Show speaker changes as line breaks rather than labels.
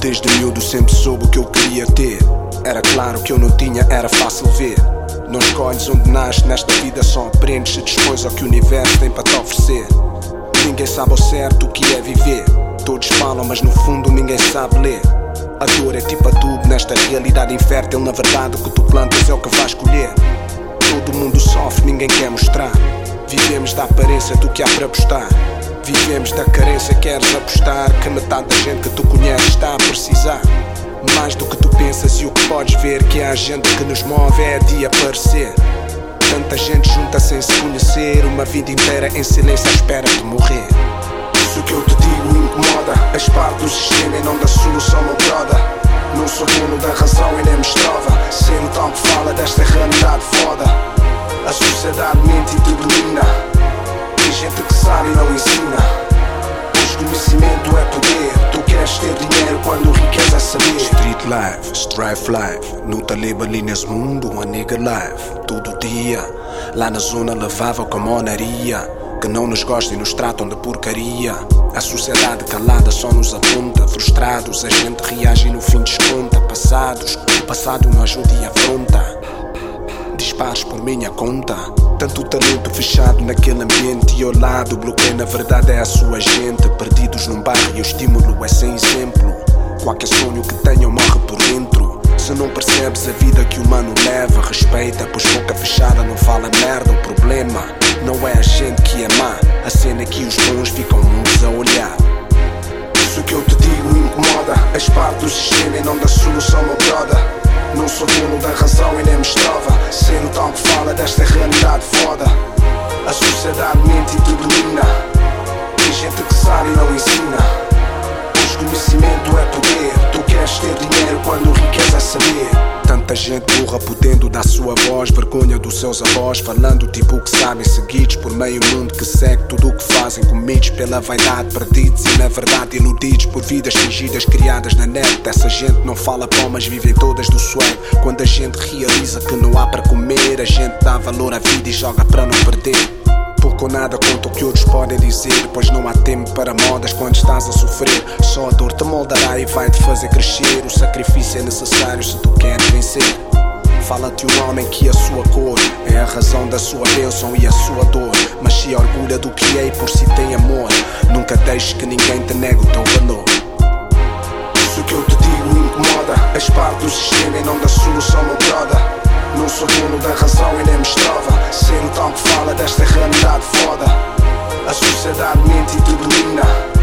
Desde miúdo sempre soube o que eu queria ter. Era claro que eu não tinha, era fácil ver. Não escolhes onde nasce nesta vida, só aprendes se dispões ao que o universo tem para te oferecer. Ninguém sabe ao certo o que é viver. Todos falam, mas no fundo ninguém sabe ler. A dor é tipo adubo nesta realidade infértil. Na verdade, o que tu plantas é o que vais colher. Todo mundo sofre, ninguém quer mostrar. Vivemos da aparência do que há para apostar. Vivemos da carência, queres apostar que metade da gente que tu conheces está a precisar. Mais do que tu pensas e o que podes ver que há gente que nos move é de aparecer. Tanta gente junta sem se conhecer, uma vida inteira em silêncio à espera de morrer. Isso que eu te digo incomoda, és parte do sistema e não da solução não broda. Não sou dono da razão e nem me estrova, sendo tal que fala desta realidade foda. A sociedade mente e tem sabe não ensina. Pois conhecimento é poder, tu queres ter dinheiro quando riqueza é saber. Street life, strife life, no Taleba linhas mundo, uma nigga life. Todo dia, lá na zona lavava com monaria. Que não nos gostam e nos tratam de porcaria. A sociedade calada só nos aponta. Frustrados, a gente reage e no fim desconta. Passados, o passado não ajuda e afronta. Disparos por minha conta. Tanto talento fechado naquele ambiente e ao lado. Bloqueio na verdade é a sua gente. Perdidos num bairro e o estímulo é sem exemplo. Qualquer sonho que tenham morre por dentro. Se não percebes a vida que o humano leva, respeita, pois boca fechada não fala merda. O problema não é a gente que é má, a cena é que os bons ficam mudos a olhar. Isso que eu te digo incomoda, és parte do sistema e não da solução não broda. Não sou dono da razão e nem me estrova, sendo tal que fala desta realidade foda. Tanta gente burra podendo dar sua voz, vergonha dos seus avós, falando tipo que sabem, seguidos por meio mundo que segue tudo o que fazem, comidos pela vaidade, perdidos e na verdade iludidos por vidas fingidas criadas na net. Essa gente não fala pão, mas vivem todas do swag. Quando a gente realiza que não há para comer, a gente dá valor à vida e joga para não perder. Ou nada conta o que outros podem dizer. Pois não há tempo para modas quando estás a sofrer. Só a dor te moldará e vai te fazer crescer. O sacrifício é necessário se tu queres vencer. Fala-te um homem que a sua cor É a razão da sua bênção e a sua dor. Mas se orgulha do que é e por si tem amor Nunca deixes que ninguém te negue o teu valor. Isso que eu te digo incomoda És parte do sistema e não da solução não broda não sou dono da razão e nem me estrova Sendo tal que fala desta realidade foda. A sociedade mente e te domina